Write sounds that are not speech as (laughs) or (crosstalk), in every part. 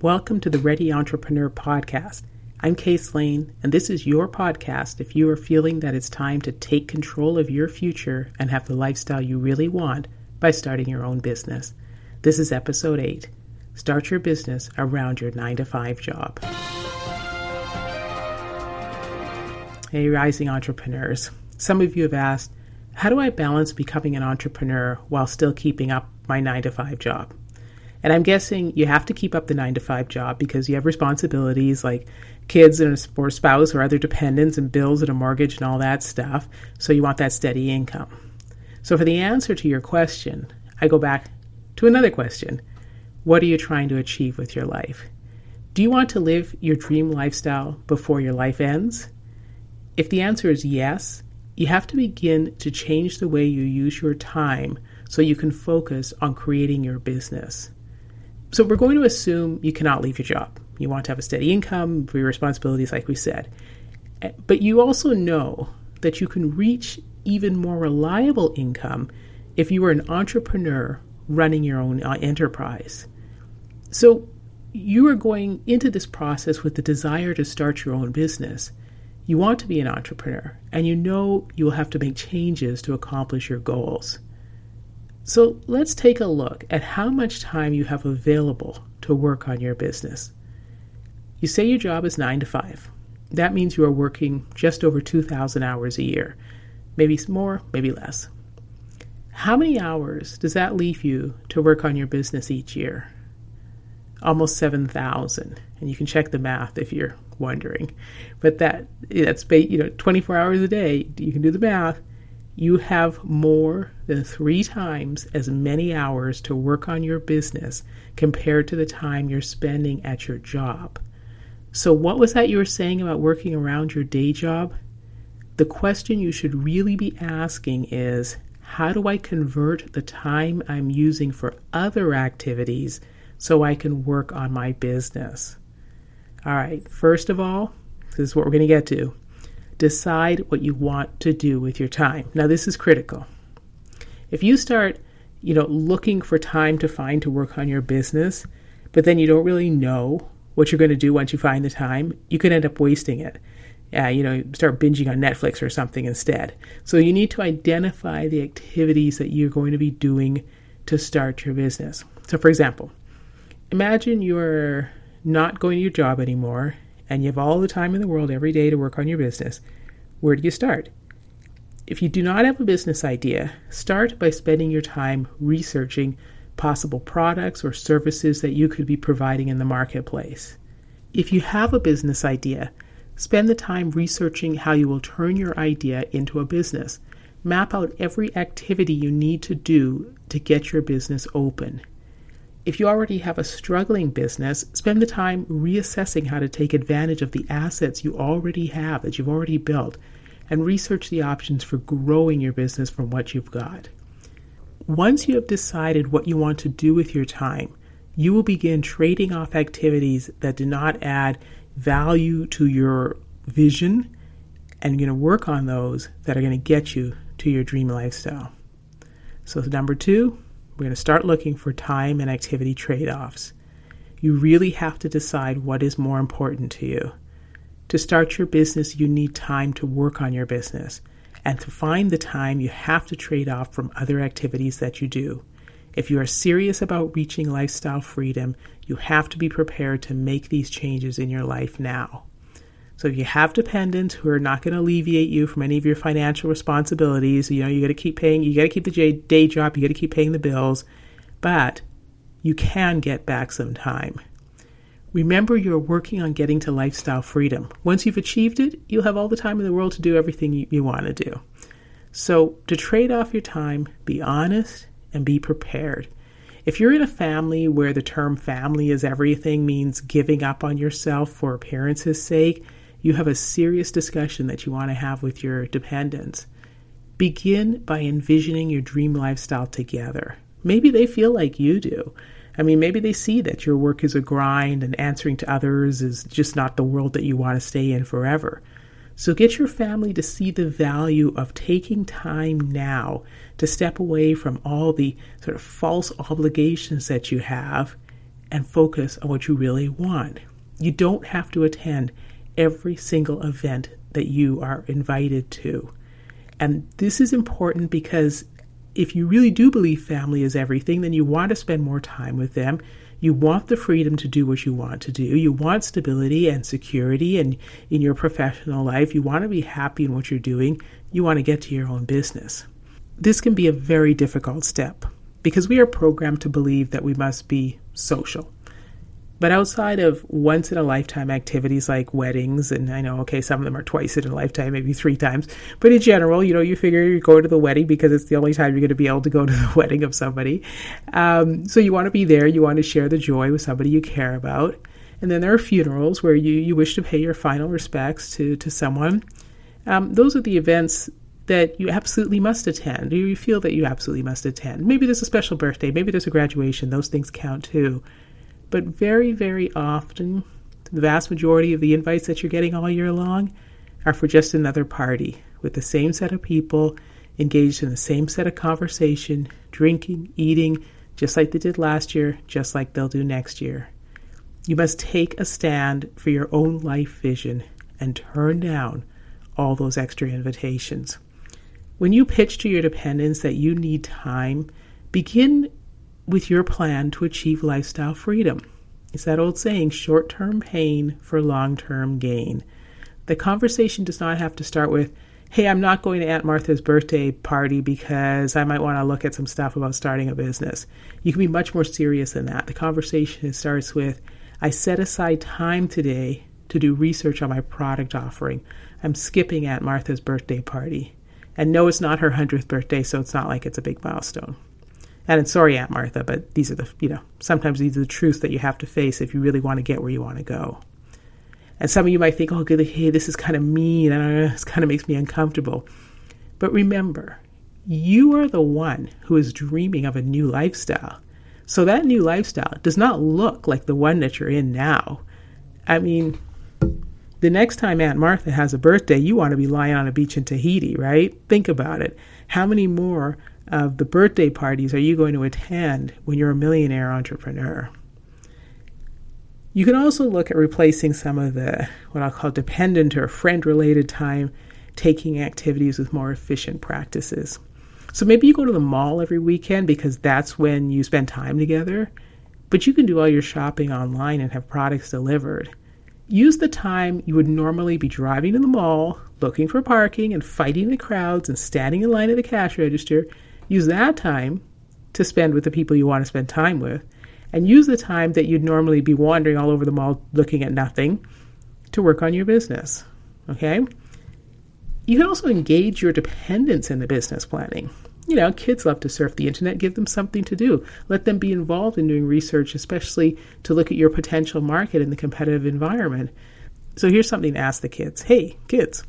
Welcome to the Ready Entrepreneur Podcast. I'm Case Lane, and this is your podcast if you are feeling that it's time to take control of your future and have the lifestyle you really want by starting your own business. This is episode 8 Start Your Business Around Your 9 to 5 Job. Hey, rising entrepreneurs. Some of you have asked, how do I balance becoming an entrepreneur while still keeping up my 9 to 5 job? And I'm guessing you have to keep up the nine to five job because you have responsibilities like kids and a, or spouse or other dependents and bills and a mortgage and all that stuff. So you want that steady income. So for the answer to your question, I go back to another question What are you trying to achieve with your life? Do you want to live your dream lifestyle before your life ends? If the answer is yes, you have to begin to change the way you use your time so you can focus on creating your business. So we're going to assume you cannot leave your job. You want to have a steady income for your responsibilities, like we said. But you also know that you can reach even more reliable income if you are an entrepreneur running your own uh, enterprise. So you are going into this process with the desire to start your own business. You want to be an entrepreneur, and you know you will have to make changes to accomplish your goals. So let's take a look at how much time you have available to work on your business. You say your job is 9 to 5. That means you are working just over 2,000 hours a year, maybe more, maybe less. How many hours does that leave you to work on your business each year? Almost 7,000. And you can check the math if you're wondering. But that that's you know 24 hours a day. You can do the math you have more than three times as many hours to work on your business compared to the time you're spending at your job. So, what was that you were saying about working around your day job? The question you should really be asking is how do I convert the time I'm using for other activities so I can work on my business? All right, first of all, this is what we're going to get to decide what you want to do with your time. Now, this is critical. If you start, you know, looking for time to find to work on your business, but then you don't really know what you're going to do once you find the time, you could end up wasting it. Uh, you know, start binging on Netflix or something instead. So you need to identify the activities that you're going to be doing to start your business. So, for example, imagine you're not going to your job anymore and you have all the time in the world every day to work on your business, where do you start? If you do not have a business idea, start by spending your time researching possible products or services that you could be providing in the marketplace. If you have a business idea, spend the time researching how you will turn your idea into a business. Map out every activity you need to do to get your business open. If you already have a struggling business, spend the time reassessing how to take advantage of the assets you already have that you've already built and research the options for growing your business from what you've got. Once you have decided what you want to do with your time, you will begin trading off activities that do not add value to your vision and you're going to work on those that are going to get you to your dream lifestyle. So, number two, we're going to start looking for time and activity trade offs. You really have to decide what is more important to you. To start your business, you need time to work on your business. And to find the time, you have to trade off from other activities that you do. If you are serious about reaching lifestyle freedom, you have to be prepared to make these changes in your life now. So if you have dependents who are not going to alleviate you from any of your financial responsibilities, you know, you got to keep paying, you got to keep the day job, you got to keep paying the bills, but you can get back some time. Remember, you're working on getting to lifestyle freedom. Once you've achieved it, you'll have all the time in the world to do everything you, you want to do. So, to trade off your time, be honest and be prepared. If you're in a family where the term family is everything means giving up on yourself for appearance's sake, you have a serious discussion that you want to have with your dependents. Begin by envisioning your dream lifestyle together. Maybe they feel like you do. I mean, maybe they see that your work is a grind and answering to others is just not the world that you want to stay in forever. So get your family to see the value of taking time now to step away from all the sort of false obligations that you have and focus on what you really want. You don't have to attend every single event that you are invited to. And this is important because if you really do believe family is everything, then you want to spend more time with them. You want the freedom to do what you want to do. You want stability and security and in your professional life. You want to be happy in what you're doing. You want to get to your own business. This can be a very difficult step because we are programmed to believe that we must be social. But outside of once in a lifetime activities like weddings, and I know, okay, some of them are twice in a lifetime, maybe three times, but in general, you know, you figure you go to the wedding because it's the only time you're going to be able to go to the (laughs) wedding of somebody. Um, so you want to be there, you want to share the joy with somebody you care about. And then there are funerals where you, you wish to pay your final respects to, to someone. Um, those are the events that you absolutely must attend, you feel that you absolutely must attend. Maybe there's a special birthday, maybe there's a graduation, those things count too. But very, very often, the vast majority of the invites that you're getting all year long are for just another party with the same set of people engaged in the same set of conversation, drinking, eating, just like they did last year, just like they'll do next year. You must take a stand for your own life vision and turn down all those extra invitations. When you pitch to your dependents that you need time, begin with your plan to achieve lifestyle freedom. It's that old saying short term pain for long term gain. The conversation does not have to start with, hey, I'm not going to Aunt Martha's birthday party because I might want to look at some stuff about starting a business. You can be much more serious than that. The conversation starts with, I set aside time today to do research on my product offering. I'm skipping Aunt Martha's birthday party. And no, it's not her 100th birthday, so it's not like it's a big milestone. And sorry, Aunt Martha, but these are the, you know, sometimes these are the truths that you have to face if you really want to get where you want to go. And some of you might think, oh, good, hey, this is kind of mean. Know, this kind of makes me uncomfortable. But remember, you are the one who is dreaming of a new lifestyle. So that new lifestyle does not look like the one that you're in now. I mean, the next time Aunt Martha has a birthday, you want to be lying on a beach in Tahiti, right? Think about it. How many more of the birthday parties are you going to attend when you're a millionaire entrepreneur? You can also look at replacing some of the what I'll call dependent or friend related time taking activities with more efficient practices. So maybe you go to the mall every weekend because that's when you spend time together, but you can do all your shopping online and have products delivered. Use the time you would normally be driving to the mall, looking for parking and fighting the crowds and standing in line at the cash register Use that time to spend with the people you want to spend time with, and use the time that you'd normally be wandering all over the mall looking at nothing to work on your business. Okay? You can also engage your dependents in the business planning. You know, kids love to surf the internet, give them something to do. Let them be involved in doing research, especially to look at your potential market in the competitive environment. So here's something to ask the kids Hey, kids,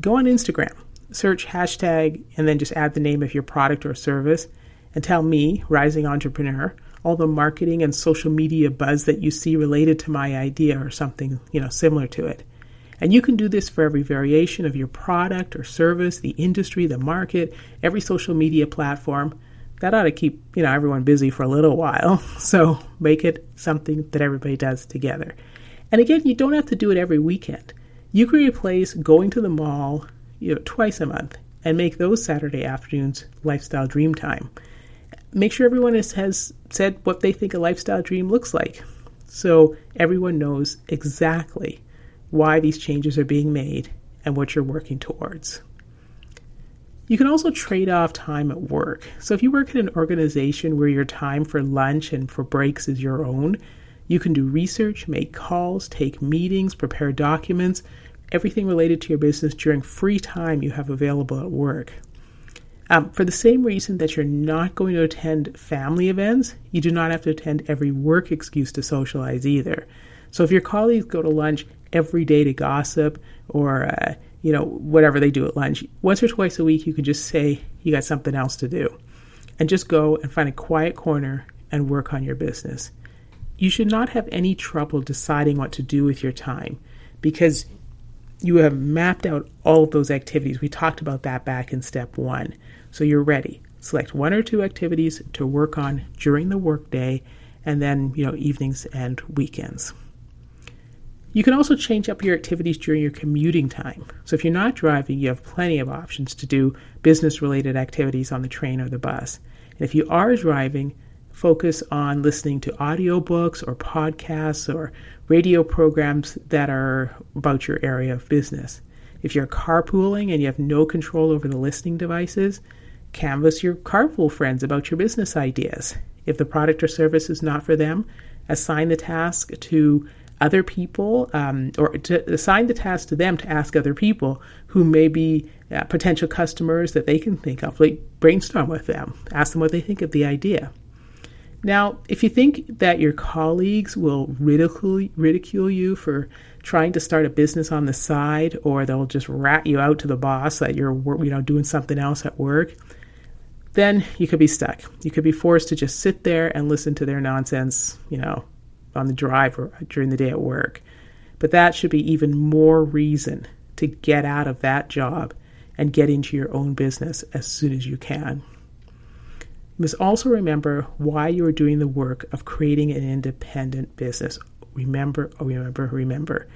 go on Instagram search hashtag and then just add the name of your product or service and tell me, rising entrepreneur, all the marketing and social media buzz that you see related to my idea or something, you know, similar to it. And you can do this for every variation of your product or service, the industry, the market, every social media platform. That ought to keep, you know, everyone busy for a little while. (laughs) So make it something that everybody does together. And again, you don't have to do it every weekend. You can replace going to the mall you know, twice a month and make those Saturday afternoons lifestyle dream time. Make sure everyone is, has said what they think a lifestyle dream looks like so everyone knows exactly why these changes are being made and what you're working towards. You can also trade off time at work. So if you work in an organization where your time for lunch and for breaks is your own, you can do research, make calls, take meetings, prepare documents, everything related to your business during free time you have available at work. Um, for the same reason that you're not going to attend family events, you do not have to attend every work excuse to socialize either. So if your colleagues go to lunch every day to gossip or uh, you know whatever they do at lunch, once or twice a week you can just say you got something else to do, and just go and find a quiet corner and work on your business. You should not have any trouble deciding what to do with your time because you have mapped out all of those activities. We talked about that back in step one. So you're ready. Select one or two activities to work on during the workday and then, you know, evenings and weekends. You can also change up your activities during your commuting time. So if you're not driving, you have plenty of options to do business related activities on the train or the bus. And if you are driving, focus on listening to audiobooks or podcasts or radio programs that are about your area of business. If you're carpooling and you have no control over the listening devices, canvass your carpool friends about your business ideas. If the product or service is not for them, assign the task to other people um, or to assign the task to them to ask other people who may be uh, potential customers that they can think of. Like brainstorm with them, ask them what they think of the idea. Now, if you think that your colleagues will ridicule ridicule you for trying to start a business on the side, or they'll just rat you out to the boss that you're you know doing something else at work, then you could be stuck. You could be forced to just sit there and listen to their nonsense, you know, on the drive or during the day at work. But that should be even more reason to get out of that job and get into your own business as soon as you can. You must also remember why you are doing the work of creating an independent business. Remember, oh, remember, remember.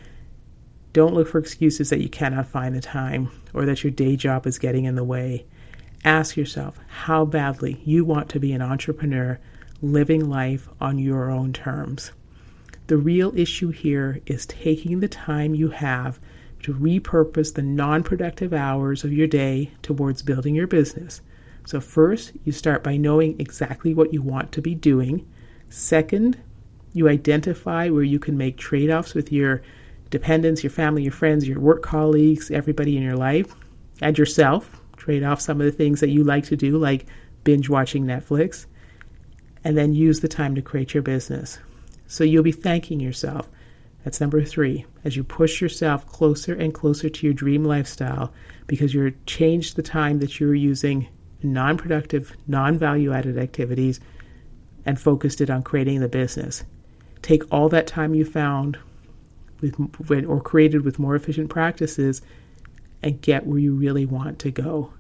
Don't look for excuses that you cannot find the time or that your day job is getting in the way. Ask yourself how badly you want to be an entrepreneur living life on your own terms. The real issue here is taking the time you have to repurpose the non productive hours of your day towards building your business. So, first, you start by knowing exactly what you want to be doing. Second, you identify where you can make trade offs with your dependents, your family, your friends, your work colleagues, everybody in your life, and yourself. Trade off some of the things that you like to do, like binge watching Netflix, and then use the time to create your business. So you'll be thanking yourself. That's number three, as you push yourself closer and closer to your dream lifestyle because you're changed the time that you're using non productive, non value added activities and focused it on creating the business. Take all that time you found with, or created with more efficient practices and get where you really want to go.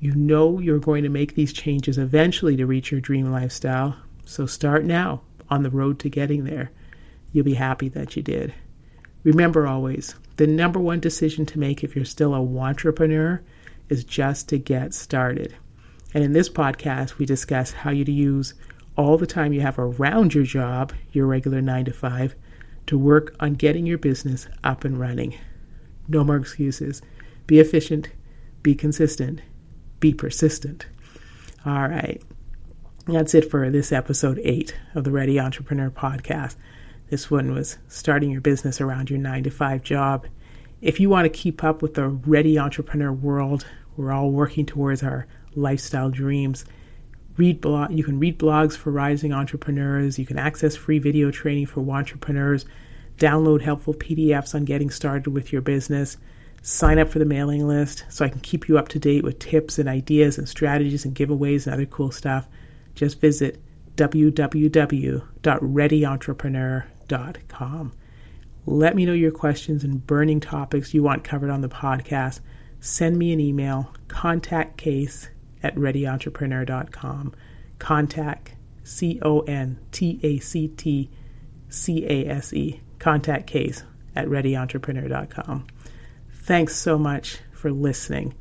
You know you're going to make these changes eventually to reach your dream lifestyle, so start now on the road to getting there. You'll be happy that you did. Remember always, the number one decision to make if you're still a entrepreneur is just to get started. And in this podcast, we discuss how you to use all the time you have around your job, your regular nine to five, to work on getting your business up and running. No more excuses. Be efficient, be consistent, be persistent. All right. That's it for this episode eight of the Ready Entrepreneur podcast. This one was starting your business around your nine to five job. If you want to keep up with the Ready Entrepreneur world, we're all working towards our lifestyle dreams. Read blog, you can read blogs for rising entrepreneurs. You can access free video training for entrepreneurs. Download helpful PDFs on getting started with your business. Sign up for the mailing list so I can keep you up to date with tips and ideas and strategies and giveaways and other cool stuff just visit www.readyentrepreneur.com. Let me know your questions and burning topics you want covered on the podcast. Send me an email, contact case at readyentrepreneur.com. Contact C O N T A C T C A S E. Contact case at readyentrepreneur.com. Thanks so much for listening.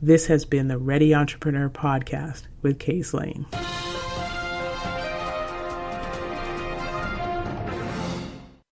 This has been the Ready Entrepreneur Podcast with Case Lane.